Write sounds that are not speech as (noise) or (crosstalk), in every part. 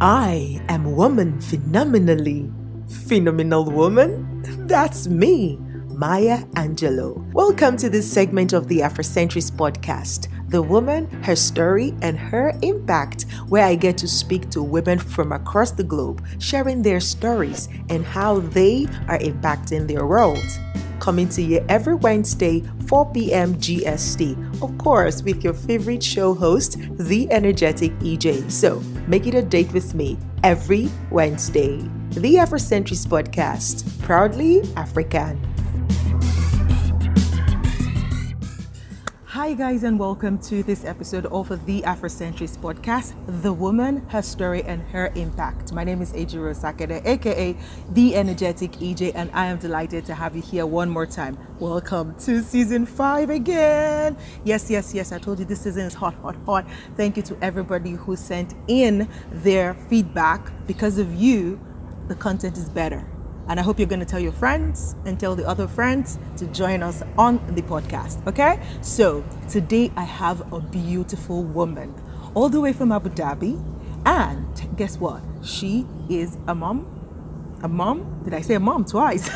I am woman phenomenally. Phenomenal woman? That's me, Maya Angelou. Welcome to this segment of the Afrocentrist podcast The Woman, Her Story, and Her Impact, where I get to speak to women from across the globe, sharing their stories and how they are impacting their world coming to you every Wednesday, 4 p.m. GST. Of course, with your favorite show host, the energetic EJ. So make it a date with me every Wednesday. The Afrocentrist Podcast, proudly African. Hi, guys, and welcome to this episode of the Afrocentrist podcast The Woman, Her Story, and Her Impact. My name is Ejiro Sakede, aka The Energetic EJ, and I am delighted to have you here one more time. Welcome to season five again. Yes, yes, yes, I told you this season is hot, hot, hot. Thank you to everybody who sent in their feedback. Because of you, the content is better. And I hope you're going to tell your friends and tell the other friends to join us on the podcast. Okay? So today I have a beautiful woman all the way from Abu Dhabi. And guess what? She is a mom. A mom? Did I say a mom twice?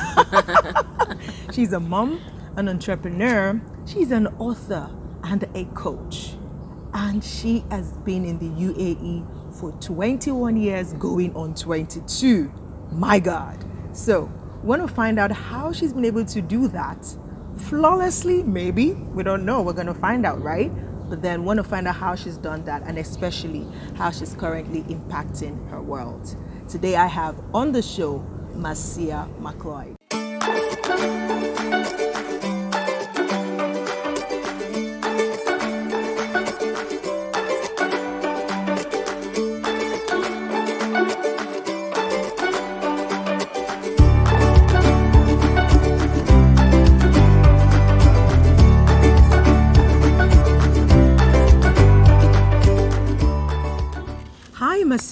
(laughs) She's a mom, an entrepreneur. She's an author and a coach. And she has been in the UAE for 21 years, going on 22. My God. So, want to find out how she's been able to do that flawlessly, maybe. We don't know. We're going to find out, right? But then want to find out how she's done that and especially how she's currently impacting her world. Today I have on the show Marcia McLeod.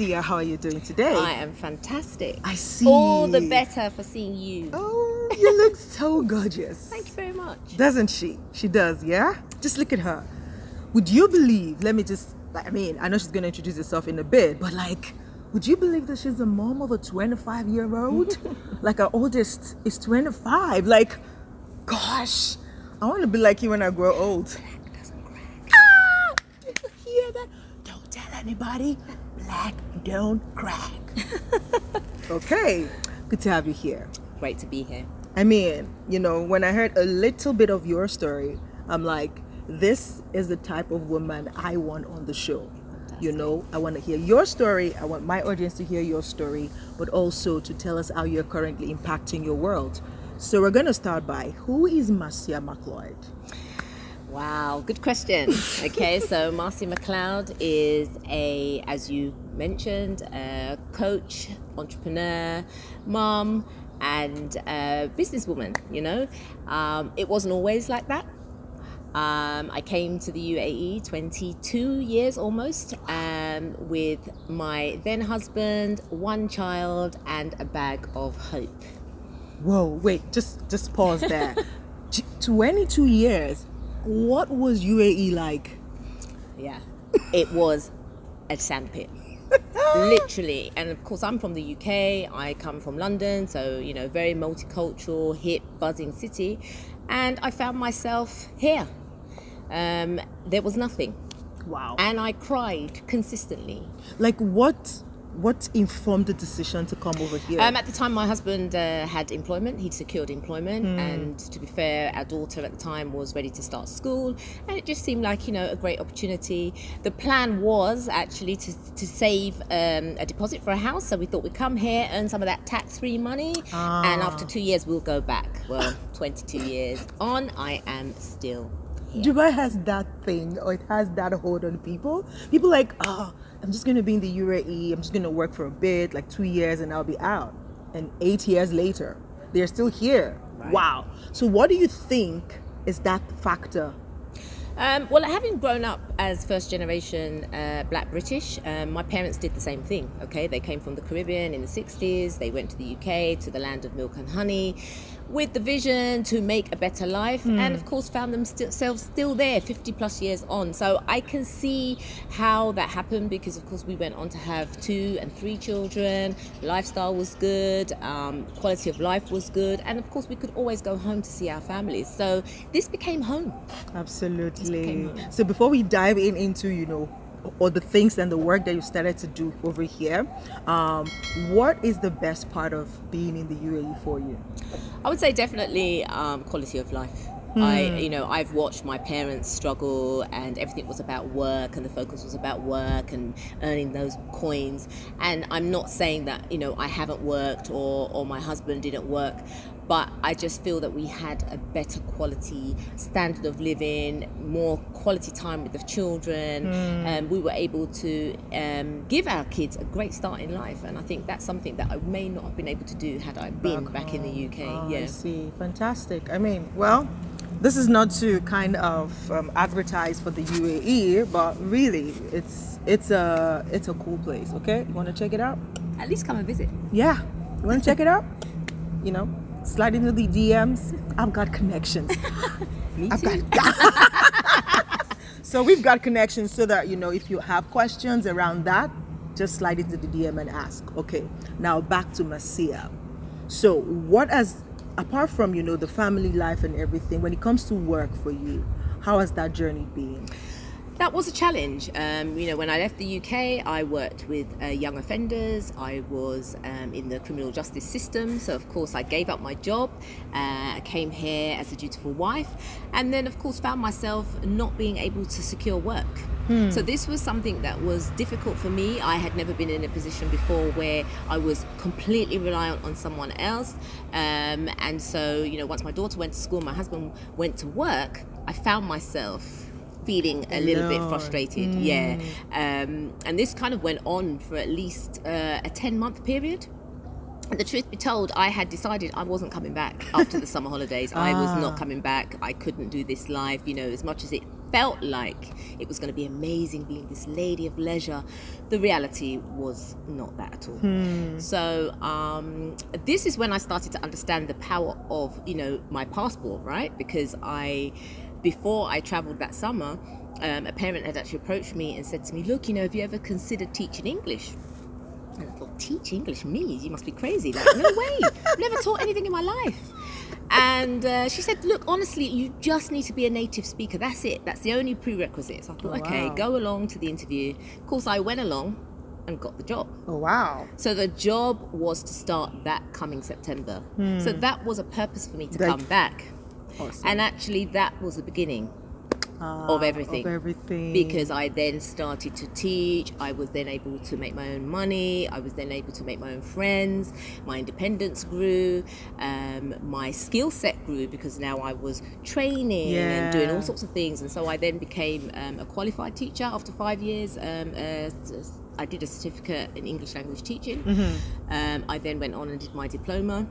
Marcia, how are you doing today? I am fantastic. I see. All the better for seeing you. Oh, you look (laughs) so gorgeous. Thank you very much. Doesn't she? She does, yeah? Just look at her. Would you believe, let me just, I mean, I know she's going to introduce herself in a bit, but like, would you believe that she's the mom of a 25 year old? (laughs) like, her oldest is 25. Like, gosh, I want to be like you when I grow old. Black doesn't crack. Ah! Did you hear that? Don't tell anybody (laughs) black don't crack. (laughs) okay, good to have you here. Great to be here. I mean, you know, when I heard a little bit of your story, I'm like, this is the type of woman I want on the show. You know, I want to hear your story. I want my audience to hear your story, but also to tell us how you're currently impacting your world. So we're going to start by who is Marcia McLeod? Wow, good question. okay, so Marcia McLeod is a, as you mentioned, a coach, entrepreneur, mom, and a businesswoman. You know, um, it wasn't always like that. Um, I came to the UAE 22 years almost um, with my then husband, one child, and a bag of hope. Whoa, wait, just just pause there. (laughs) 22 years what was UAE like? Yeah, it was a sandpit. Literally, and of course, I'm from the UK. I come from London, so you know, very multicultural, hip, buzzing city, and I found myself here. Um, there was nothing. Wow. And I cried consistently. Like what? What informed the decision to come over here? Um, at the time, my husband uh, had employment. He'd secured employment, mm. and to be fair, our daughter at the time was ready to start school, and it just seemed like you know a great opportunity. The plan was actually to, to save um, a deposit for a house, so we thought we'd come here, earn some of that tax-free money, ah. and after two years we'll go back. Well, (laughs) 22 years on, I am still. Here. Dubai has that thing, or it has that hold on people. People like, oh I'm just gonna be in the UAE, I'm just gonna work for a bit, like two years, and I'll be out. And eight years later, they're still here. Right. Wow. So, what do you think is that factor um, well, having grown up as first generation uh, black British, um, my parents did the same thing. Okay, they came from the Caribbean in the 60s, they went to the UK, to the land of milk and honey. With the vision to make a better life, Hmm. and of course found themselves still there 50 plus years on. So I can see how that happened because, of course, we went on to have two and three children. Lifestyle was good, um, quality of life was good, and of course, we could always go home to see our families. So this became home. Absolutely. became- So before we dive in into you know all the things and the work that you started to do over here, um, what is the best part of being in the UAE for you? I would say definitely um, quality of life. I, you know, I've watched my parents struggle, and everything was about work, and the focus was about work and earning those coins. And I'm not saying that you know I haven't worked or or my husband didn't work, but I just feel that we had a better quality standard of living, more quality time with the children, and we were able to um, give our kids a great start in life. And I think that's something that I may not have been able to do had I been back, in the UK. Oh, I see. Fantastic. I mean, well, this is not to kind of um, advertise for the UAE, but really, it's it's a it's a cool place. Okay, you want to check it out? At least come and visit. Yeah, you want to check it out? You know, slide into the DMs. I've got connections. (laughs) Me I've too. got. (laughs) so we've got connections so that you know if you have questions around that, just slide into the DM and ask. Okay, now back to Marcia. So what has apart from you know the family life and everything, when it comes to work for you, how has that journey been? That was a challenge. Um, you know, when I left the UK, I worked with uh, young offenders. I was um, in the criminal justice system. So, of course, I gave up my job. Uh, I came here as a dutiful wife. And then, of course, found myself not being able to secure work. So, this was something that was difficult for me. I had never been in a position before where I was completely reliant on someone else. Um, and so, you know, once my daughter went to school, my husband went to work, I found myself feeling a little bit Alone. frustrated. Yeah, um, and this kind of went on for at least uh, a ten month period. The truth be told, I had decided I wasn't coming back after the summer holidays. I was Ah. not coming back. I couldn't do this life. You know, as much as it felt like it was going to be amazing being this lady of leisure, the reality was not that at all. So um, this is when I started to understand the power of you know my passport, right? Because I, before I travelled that summer, um, a parent had actually approached me and said to me, "Look, you know, have you ever considered teaching English?" And I thought, teach English? Me? You must be crazy. Like, no way. I've never taught anything in my life. And uh, she said, look, honestly, you just need to be a native speaker. That's it. That's the only prerequisite. So I thought, Oh, okay, wow. go along to the interview. Of course, I went along and got the job. Oh wow. So the job was to start that coming September. So that was a purpose for me to come back. Awesome. And actually, that was the beginning Ah, of everything. Of everything. because I then started to teach. I was then able to make my own money. I was then able to make my own friends. My independence grew. Um, my skill set grew because now I was training and doing all sorts of things. And so I then became um, a qualified teacher after five years. Um, uh, I did a certificate in English language teaching. Mm-hmm. Um, I then went on and did my diploma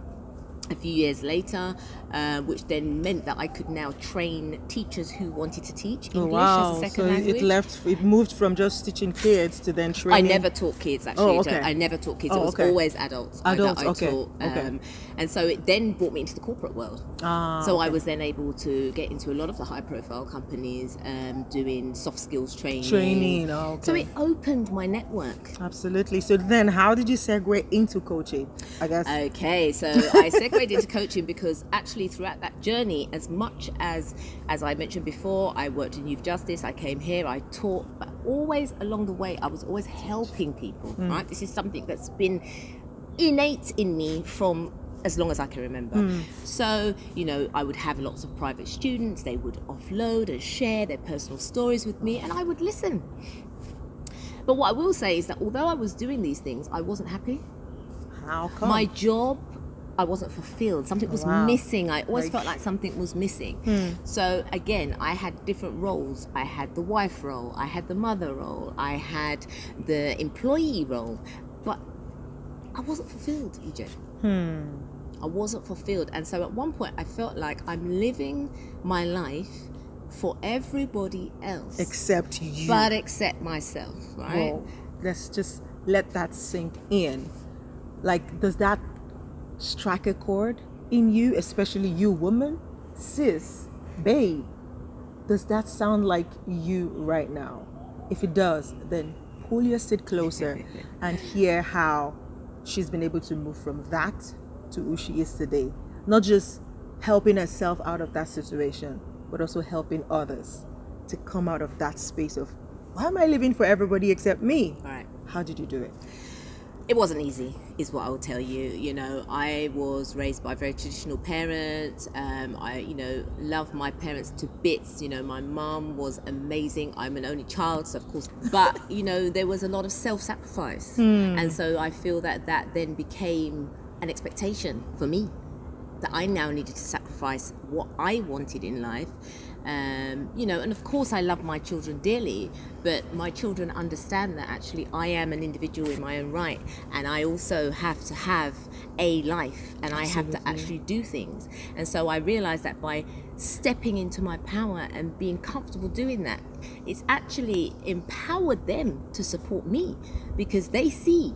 a few years later, uh, which then meant that I could now train teachers who wanted to teach Oh, English wow. as a second so language. it left. It moved from just teaching kids to then training. I never taught kids actually. Oh, okay. I never taught kids. Oh, it was okay. always adults. I- Adults, that I okay, taught. okay. Um, and so it then brought me into the corporate world. Ah, so I was then able to get into a lot of the high profile companies um, doing soft skills training. Training, oh, So it opened my network. Absolutely. So then, how did you segue into coaching? I guess. Okay, so I segued (laughs) into coaching because actually throughout that journey, as much as as I mentioned before, I worked in youth justice, I came here, I taught, but always along the way, I was always helping people. Mm. Right, this is something that's been innate in me from as long as I can remember. Mm. So, you know, I would have lots of private students, they would offload and share their personal stories with me, and I would listen. But what I will say is that although I was doing these things, I wasn't happy how come? my job i wasn't fulfilled. Something was Wow. missing. I always felt like something was missing. Hmm. So again i had different roles. I had the wife role. I had the mother role. I had the employee role. But i wasn't fulfilled ej hmm. i wasn't fulfilled. And so at one point i felt like i'm living my life for everybody else. Except you. but except myself right? Whoa. Let's just let that sink in. Like, does that strike a chord? in you, especially you woman, sis, babe, does that sound like you right now? If it does, then pull your seat closer (laughs) and hear how she's been able to move from that to who she is today. Not just helping herself out of that situation, but also helping others to come out of that space of why am I living for everybody except me? All right. How did you do it? It wasn't easy is what i will tell you you know. I was raised by very traditional parents. Um, i you know love my parents to bits you know. My mom was amazing. I'm an only child so of course but (laughs) you know there was a lot of self-sacrifice. And so i feel that that then became an expectation for me that i now needed to sacrifice what i wanted in life um, you know, and of course, I love my children dearly, but my children understand that actually I am an individual in my own right, and I also have to have a life, and I have to actually do things. And so I realized that by stepping into my power and being comfortable doing that, it's actually empowered them to support me because they see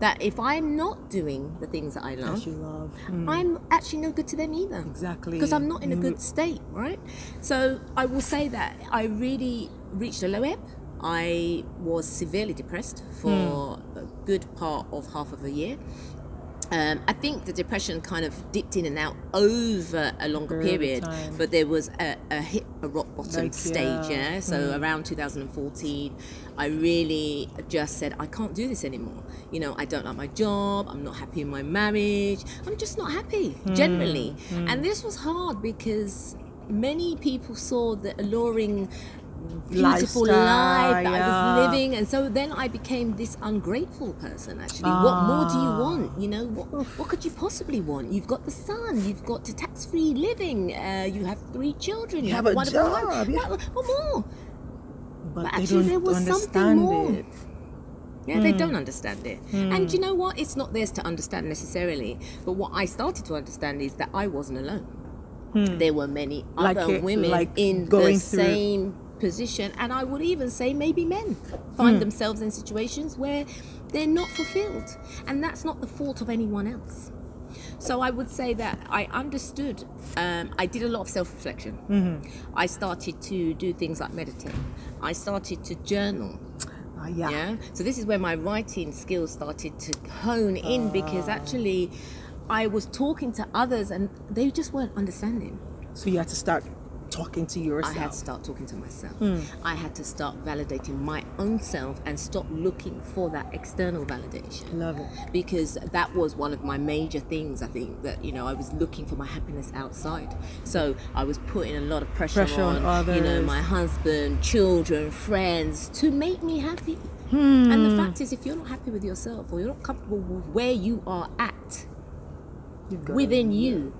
that if I'm not doing the things that I love, That love. I'm actually no good to them either Exactly. because I'm not in a good state, right? So I will say that I really reached a low ebb. I was severely depressed for Hmm. a good part of half of a year. Um, I think the depression kind of dipped in and out over a longer period, time. but there was a, a hit a rock bottom Like, stage. yeah. Yeah, so hmm. around 2014, I really just said I can't do this anymore. You know, I don't like my job. I'm not happy in my marriage. I'm just not happy hmm. generally, hmm. and this was hard because many people saw the alluring beautiful life that I was living and so then I became this ungrateful person actually what more do you Ah. want you know what, what could you possibly want you've got the sun you've got the tax-free living uh, you have three children you, have a wonderful life. job, yeah. what, what more But, But actually there was something more. it. yeah, they Hmm. don't understand it. And you know what? It's not theirs to understand necessarily. But what I started to understand is that I wasn't alone. There were many Hmm. Like other it- women like in the through- same position. And I would even say maybe men find themselves in situations where they're not fulfilled. And that's not the fault of anyone else. So I would say that I understood. Um, I did a lot of self-reflection. Mm-hmm. I started to do things like meditate. I started to journal. Ah, yeah. Yeah. So this is where my writing skills started to hone in because actually I was talking to others and they just weren't understanding. So you had to start talking to yourself. I had to start talking to myself. Hmm. I had to start validating my own self and stop looking for that external validation. Love it. Because that was one of my major things, I think, that, you know, I was looking for my happiness outside. So I was putting a lot of pressure, Pressure on you know, my husband, children, friends to make me happy. Hmm. And the fact is, if you're not happy with yourself or you're not comfortable with where you are at within you,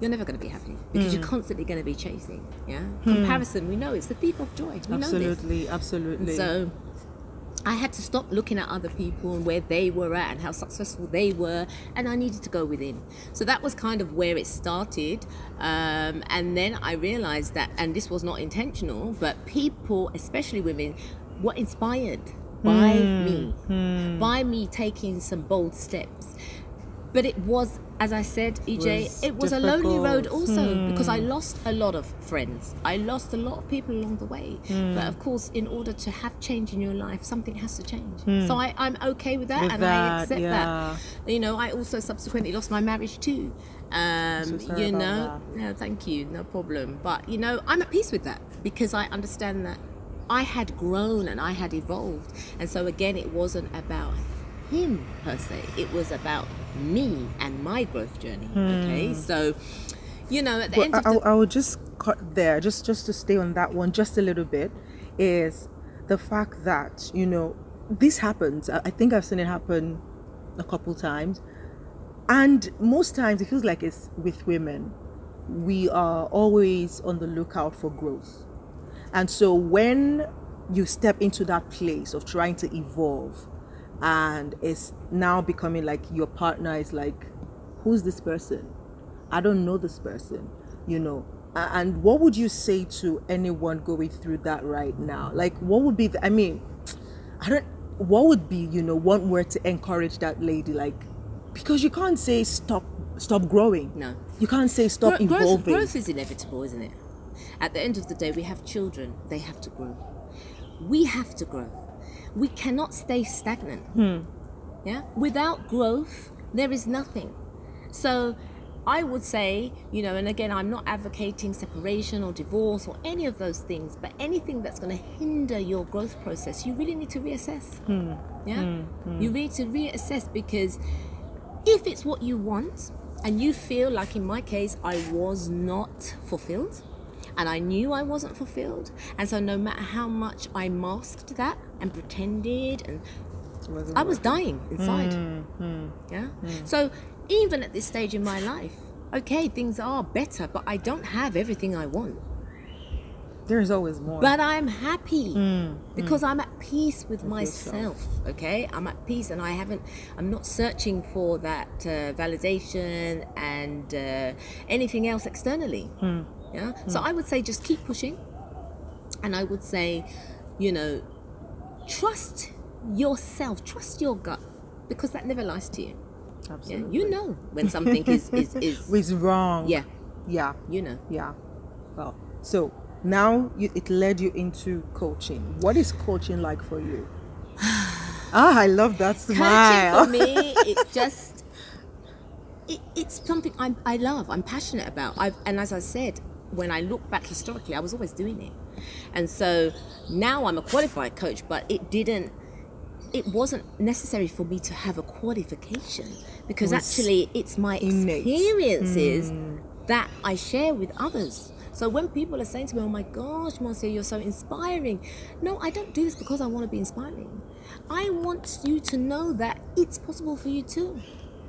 you're never going to be happy because Hmm. you're constantly going to be chasing. Yeah, comparison. We know it's the thief of joy. We. Absolutely, absolutely. So I had to stop looking at other people and where they were at and how successful they were, and I needed to go within. So that was kind of where it started. Um, and then I realized that, and this was not intentional, but people, especially women, were inspired by me, by me taking some bold steps. But it was, as I said, EJ, Was it was a lonely road difficult. also because I lost a lot of friends. I lost a lot of people along the way. Hmm. But of course, in order to have change in your life, something has to change. So I, I'm okay with that. With and that, I accept yeah. that. You know, I also subsequently lost my marriage too. Um, so you know, no, thank you, no problem. But you know, I'm at peace with that because I understand that I had grown and I had evolved. And so again, it wasn't about him per se. It was about me and my growth journey. Hmm. Okay, so you know, at the end Well, of I, the I, I would just cut there, just just to stay on that one just a little bit, is the fact that you know this happens. I, I think I've seen it happen a couple times, and most times it feels like it's with women. We are always on the lookout for growth, and so when you step into that place of trying to evolve, and it's now becoming like your partner is like, who's this person? I don't know this person, you know. And what would you say to anyone going through that right now? Like, what would be the, I mean, I don't, what would be, you know, one word to encourage that lady? Like, because you can't say stop stop growing. No. You can't say stop Gro- growth, evolving. growth is inevitable, isn't it? At the end of the day, we have children, they have to grow. We have to grow. We cannot stay stagnant. Hmm. Yeah? Without growth, there is nothing. So I would say, you know, and again, I'm not advocating separation or divorce or any of those things, but anything that's going to hinder your growth process, you really need to reassess. Hmm. Yeah? You need to reassess because if it's what you want and you feel like in my case I was not fulfilled and I knew I wasn't fulfilled. And so no matter how much I masked that and pretended and I was dying inside. Hmm, hmm. Yeah? Hmm. So even at this stage in my life okay things are better but I don't have everything I want. There's always more. but I'm happy because I'm at peace with myself. Okay, I'm at peace, and I haven't. I'm not searching for that uh, validation and uh, anything else externally. Yeah. So I would say just keep pushing, and I would say, you know, trust yourself, trust your gut, because that never lies to you. Yeah. Absolutely. You know when something is is (laughs) is. It's wrong. Yeah. Yeah. You know. Yeah. Well, so now you, it led you into coaching. What is coaching like for you? (sighs) ah, I love that smile. Coaching for me, it (laughs) just it, it's something I'm, I love. I'm passionate about. I've, and as I said, when I look back historically, I was always doing it, and so now I'm a qualified coach. But it didn't. It wasn't necessary for me to have a qualification because It was actually it's my innate. Mm. experiences that I share with others. So when people are saying to me, "Oh my gosh, Marcia, you're so inspiring," no, I don't do this because I want to be inspiring. I want you to know that it's possible for you too,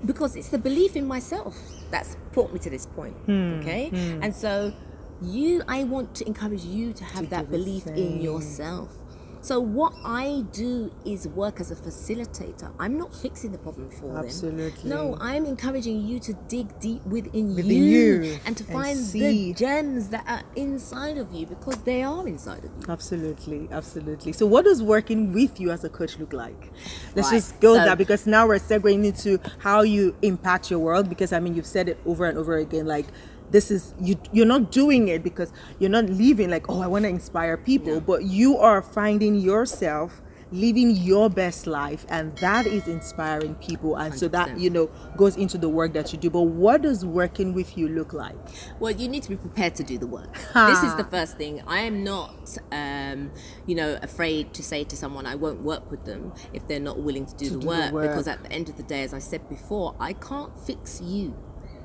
because it's the belief in myself that's brought me to this point. Hmm. Okay, hmm. and so you, I want to encourage you to have To that belief in yourself. So what I do is work as a facilitator. I'm not fixing the problem for them. Absolutely. No, I'm encouraging you to dig deep within, Within you, you and to and find see. the gems that are inside of you because they are inside of you. Absolutely, absolutely. So, what does working with you as a coach look like? Let's Right, just go so- there because now we're segueing into how you impact your world. Because I mean, you've said it over and over again. Like, this is you. You're not doing it because you're not living like, oh, I want to inspire people, but you are finding yourself living your best life and that is inspiring people and so that you know goes into the work that you do but what does working with you look like Well, you need to be prepared to do the work. (laughs) This is the first thing. I am not, um, you know, afraid to say to someone I won't work with them if they're not willing to do, To the, do the work, work. Because at the end of the day, as I said before, I can't fix you.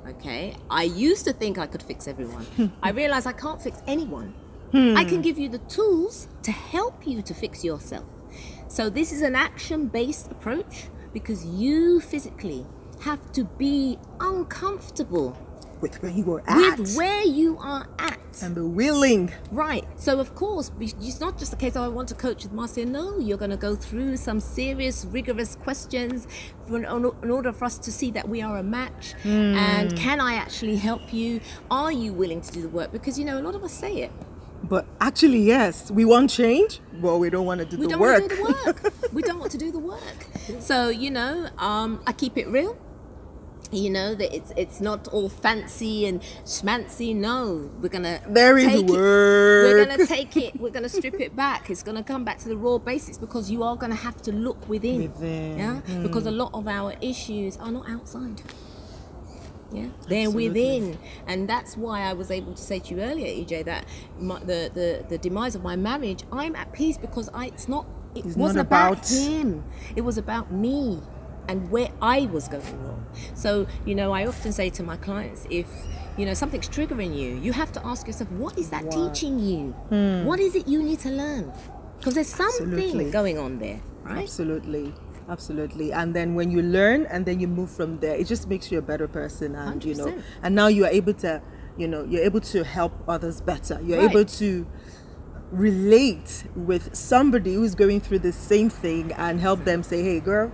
Okay, I used to think I could fix everyone. I realize I can't fix anyone. Hmm. I can give you the tools to help you to fix yourself. So this is an action-based approach because you physically have to be uncomfortable with where you are at with where you are at. And be willing Right. So of course, it's not just a case. of I want to coach with Marcia. No, you're going to go through some serious, rigorous questions for, in order for us to see that we are a match. Hmm. And can I actually help you? Are you willing to do the work? Because you know, a lot of us say it. But actually, yes, we want change, but we don't want to do We the don't work. want to do the work. we don't want to do the work. (laughs) So you know, um, I keep it real. You know that it's it's not all fancy and schmancy. No, we're gonna There is take it- work. we're gonna (laughs) take it. We're gonna strip it back. It's gonna come back to the raw basics because you are gonna have to look within. Within, Yeah, hmm. because a lot of our issues are not outside. Yeah, they're Absolutely. within, and that's why I was able to say to you earlier, EJ, that my, the, the the demise of my marriage, I'm at peace because I it's not it It's wasn't about, about- him, it was about me and where I was going wrong. So you know, I often say to my clients, if you know something's triggering you, you have to ask yourself, what is that What? teaching you? Hmm. What is it you need to learn? Because there's something Absolutely. going on there, right? Absolutely. Absolutely. And then when you learn and then you move from there, it just makes you a better person and you know and now you are able to, you know, you're able to help others better. You're Right. able to relate with somebody who's going through the same thing and help them say, "Hey girl,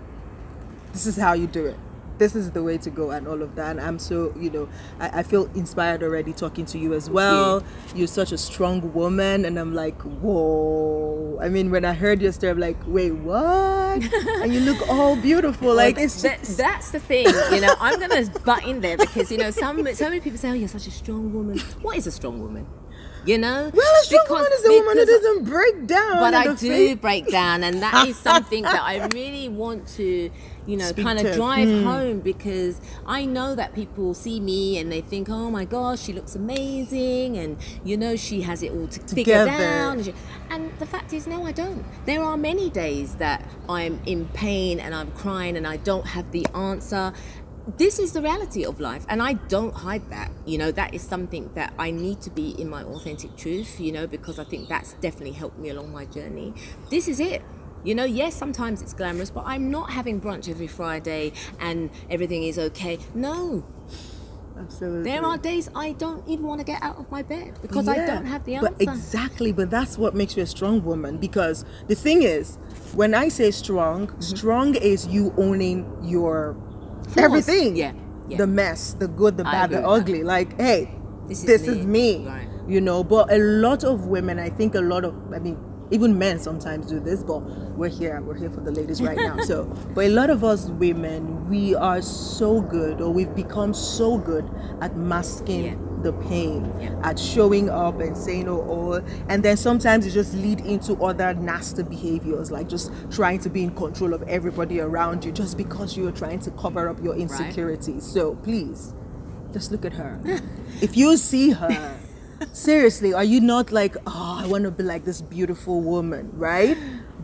this is how you do it." this is the way to go and all of that. And i'm so you know i, I feel inspired already talking to you as well you. are such a strong woman. And i'm like whoa. I mean when i heard your story i'm like wait what? (laughs) And you look all beautiful. Like well, it's that, that's the thing you know i'm gonna (laughs) butt in there because you know some so many people say oh you're such a strong woman. What is a strong woman? You know? Well a strong because, woman is a woman who doesn't break down but i do break down and that is something that i (laughs) really want to you know Speak kind of drive mm. home because i know that people see me and they think oh my gosh she looks amazing and you know she has it all to figure down and, she, and the fact is no i don't. There are many days that i'm in pain and i'm crying and i don't have the answer. This is the reality of life and i don't hide that you know that is something that i need to be in my authentic truth you know because i think that's definitely helped me along my journey. This is it you know, yes, sometimes it's glamorous, but I'm not having brunch every Friday and everything is okay. No. Absolutely. There are days I don't even want to get out of my bed because yeah, I don't have the answer. But exactly, but that's what makes you a strong woman because the thing is, when I say strong, mm-hmm. strong is you owning your everything. Yeah, yeah. The mess, the good, the bad, the ugly. Like, hey, this is this me. Is me. Right. You know, but a lot of women, I think a lot of, I mean, even men sometimes do this, but we're here. We're here for the ladies right now. so, (laughs) but a lot of us women, we are so good, or we've become so good at masking yeah. the pain, yeah. at showing up and saying oh, oh, and then sometimes it just lead into other nasty behaviors, like just trying to be in control of everybody around you, just because you're trying to cover up your insecurities. Right. So please, just look at her. (laughs) if you see her seriously, are you not like, oh, I want to be like this beautiful woman, right?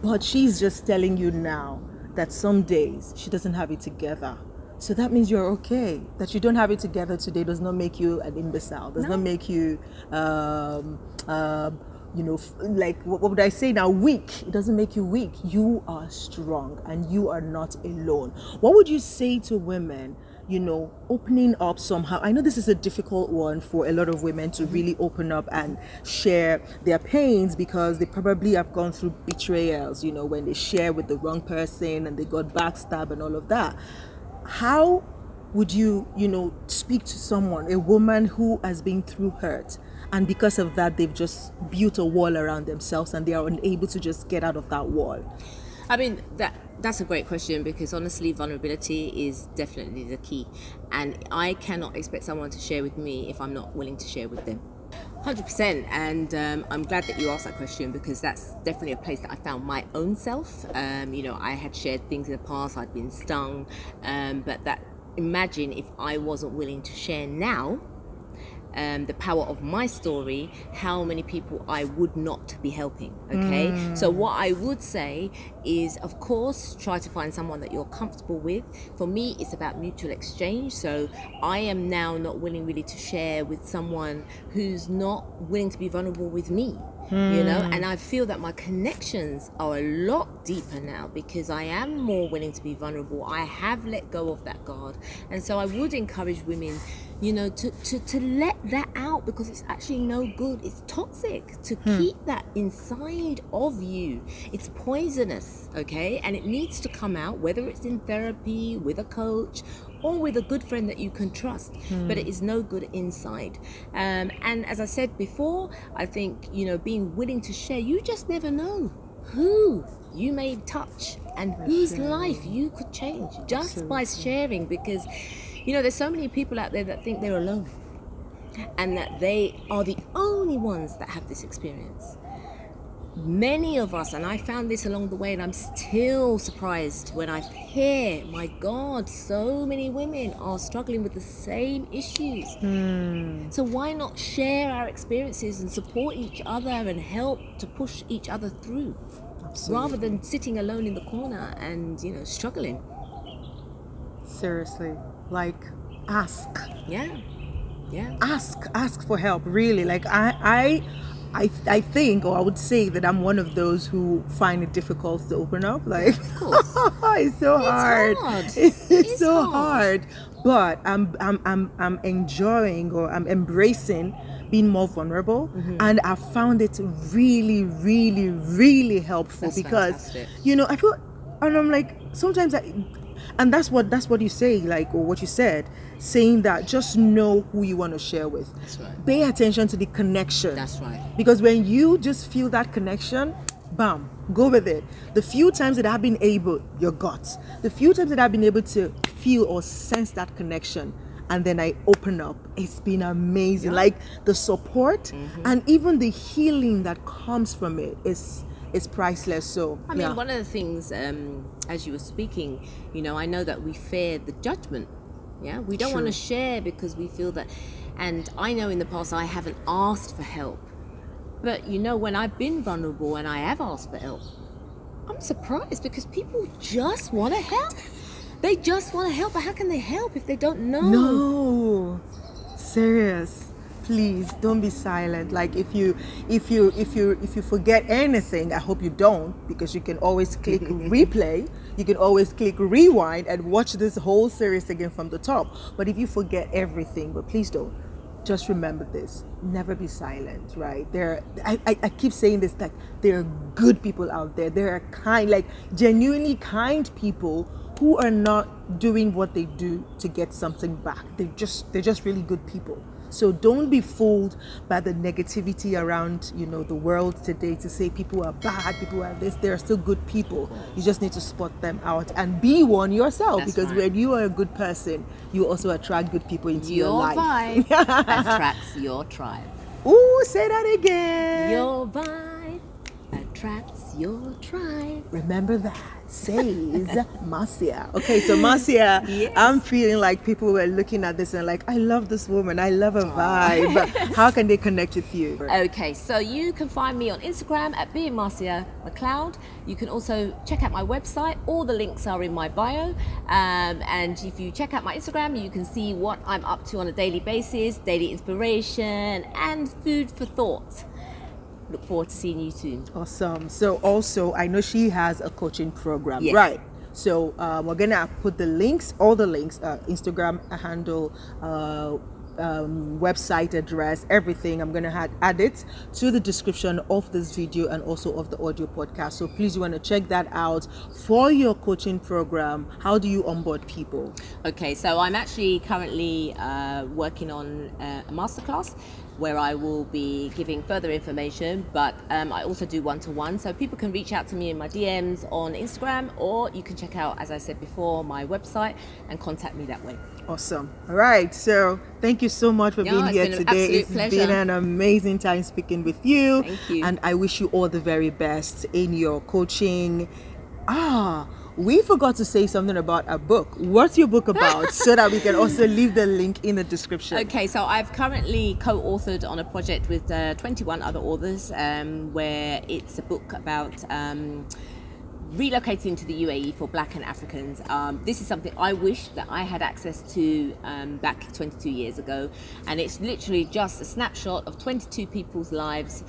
But she's just telling you now that some days she doesn't have it together. So that means you're okay. That you don't have it together today does not make you an imbecile. Does no. not make you, um, uh, you know, like what, what would I say now? Weak. It doesn't make you weak. You are strong, and you are not alone. What would you say to women you know, opening up somehow. I know this is a difficult one for a lot of women to really open up and share their pains because they probably have gone through betrayals, you know, when they share with the wrong person and they got backstab and all of that. How would you, you know, speak to someone, a woman who has been through hurt? And because of that, they've just built a wall around themselves and they are unable to just get out of that wall. I mean, that that's a great question because honestly, vulnerability is definitely the key. And I cannot expect someone to share with me if I'm not willing to share with them. 100% and um, i'm glad that you asked that question because that's definitely a place that i found my own self um, you know i had shared things in the past i'd been stung um, but that imagine if i wasn't willing to share now um, the power of my story, how many people I would not be helping. Okay, mm. so what I would say is, of course, try to find someone that you're comfortable with. For me, it's about mutual exchange. So I am now not willing really to share with someone who's not willing to be vulnerable with me. Mm. you know and i feel that my connections are a lot deeper now because i am more willing to be vulnerable i have let go of that guard and so i would encourage women you know to, to, to let that out because it's actually no good. It's toxic to hmm. keep that inside of you. It's poisonous okay? And it needs to come out whether it's in therapy with a coach or with a good friend that you can trust. Hmm. but it is no good inside. Um, and as i said before i think you know being willing to share you just never know who you may touch and whose life you could change just by sharing because you know, there's so many people out there that think they're alone and that they are the only ones that have this experience. Many of us, and I found this along the way, and I'm still surprised when I hear, my God, so many women are struggling with the same issues. Hmm. So, why not share our experiences and support each other and help to push each other through Absolutely. rather than sitting alone in the corner and, you know, struggling? Seriously like ask. Yeah. Yeah. Ask ask for help really. Like i i I, I think or I would say that I'm one of those who find it difficult to open up. Like (laughs) it's so it's hard, hard. (laughs) It's, it's, so hard. hard. But I'm, I'm I'm I'm enjoying or I'm embracing being more vulnerable. Mm-hmm. and I found it really really really helpful That's because fantastic. you know I feel and I'm like sometimes I and that's what that's what you say like or what you said saying that just know who you want to share with That's right. pay attention to the connection That's right. because when you just feel that connection bam go with it the few times that i've been able your guts the few times that i've been able to feel or sense that connection and then i open up it's been amazing like the support Mm-hmm. and even the healing that comes from it is is priceless so I mean, yeah. one of the things, um, as you were speaking, you know, I know that we fear the judgment. Yeah, we don't want to share because we feel that. And I know in the past I haven't asked for help, but you know, when I've been vulnerable and I have asked for help, I'm surprised because people just want to help. They just want to help, but how can they help if they don't know? No, serious. Please don't be silent. Like if you, if you, if you, if you forget anything, I hope you don't, because you can always click (laughs) replay. You can always click rewind and watch this whole series again from the top. But if you forget everything, but please don't. Just remember this: never be silent. Right? There, I, I, I keep saying this. that there are good people out there. There are kind, like genuinely kind people who are not doing what they do to get something back. They just they're just really good people. So don't be fooled by the negativity around, you know, the world today to say people are bad, people are this. There are still good people. You just need to spot them out and be one yourself That's because right. when you are a good person, you also attract good people into your, Your life. vibe (laughs) attracts your tribe. Ooh, say that again. Your vibe attracts your tribe. Remember that says Marcia. Okay, so Marcia, Yes. I'm feeling like people were looking at this and like, I love this woman, I love her vibe. How can they connect with you? Okay, so you can find me on Instagram at being Marcia McLeod. You can also check out my website. All the links are in my bio. Um, and if you check out my Instagram, you can see what I'm up to on a daily basis, daily inspiration, and food for thought. Look forward to seeing you soon. Awesome. So also, I know she has a coaching program, Yes. right? So um, we're gonna put the links, all the links, uh, Instagram handle, uh, um, website address, everything. I'm gonna add, add it to the description of this video and also of the audio podcast. So please, you want to check that out for your coaching program. How do you onboard people? Okay, so I'm actually currently uh, working on uh, a masterclass where I will be giving further information, but um, I also do one to one. So people can reach out to me in my DMs on Instagram, or you can check out, as I said before, my website and contact me that way. Awesome. All right. So thank you so much for Yeah, being here today. It's pleasure. been an amazing time speaking with you. Thank you. And I wish you all the very best in your coaching. Ah, we forgot to say something about a book. What's your book about? (laughs) so that we can also leave the link in the description. Okay, so I've currently co authored on a project with uh, 21 other authors um, where it's a book about. Um, relocating to the UAE for black and Africans. Um, this is something I wish that I had access to um, back 22 years ago. And it's literally just a snapshot of 22 people's lives,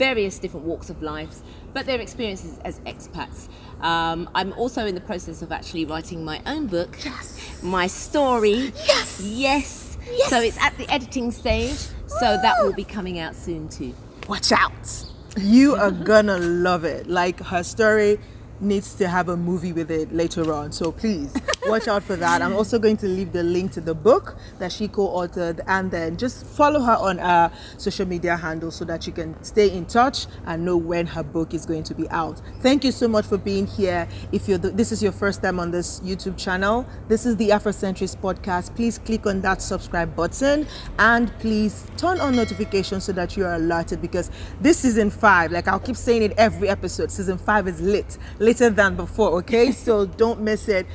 various different walks of life, but their experiences as expats. Um, I'm also in the process of actually writing my own book, Yes. my story. Yes. Yes. Yes. So it's at the editing stage. So that will be coming out soon too. Watch out. You are (laughs) gonna love it. Like her story needs to have a movie with it later on. So please watch out for that. I'm also going to leave the link to the book that she co-authored and then just follow her on our social media handle so that you can stay in touch and know when her book is going to be out. Thank you so much for being here. If you're the, this is your first time on this YouTube channel, this is the Afrocentrist podcast. Please click on that subscribe button and please turn on notifications so that you are alerted because this season five, like I'll keep saying it every episode, season five is lit, later than before, okay? so don't miss it.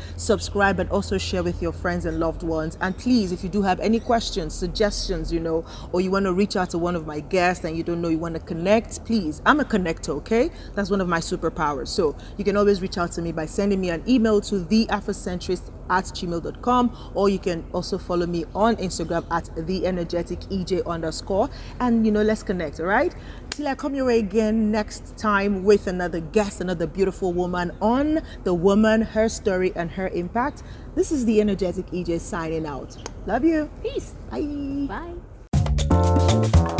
Subscribe and also share with your friends and loved ones. And please, if you do have any questions, suggestions, you know, or you want to reach out to one of my guests and you don't know you want to connect, please, I'm a connector, okay? That's one of my superpowers. So you can always reach out to me by sending me an email to theafrocentrist at gmail.com or you can also follow me on Instagram at the energetic EJ underscore and you know let's connect all right till I come your way again next time with another guest another beautiful woman on the woman her story and her impact this is the energetic EJ signing out love you Peace. bye Bye.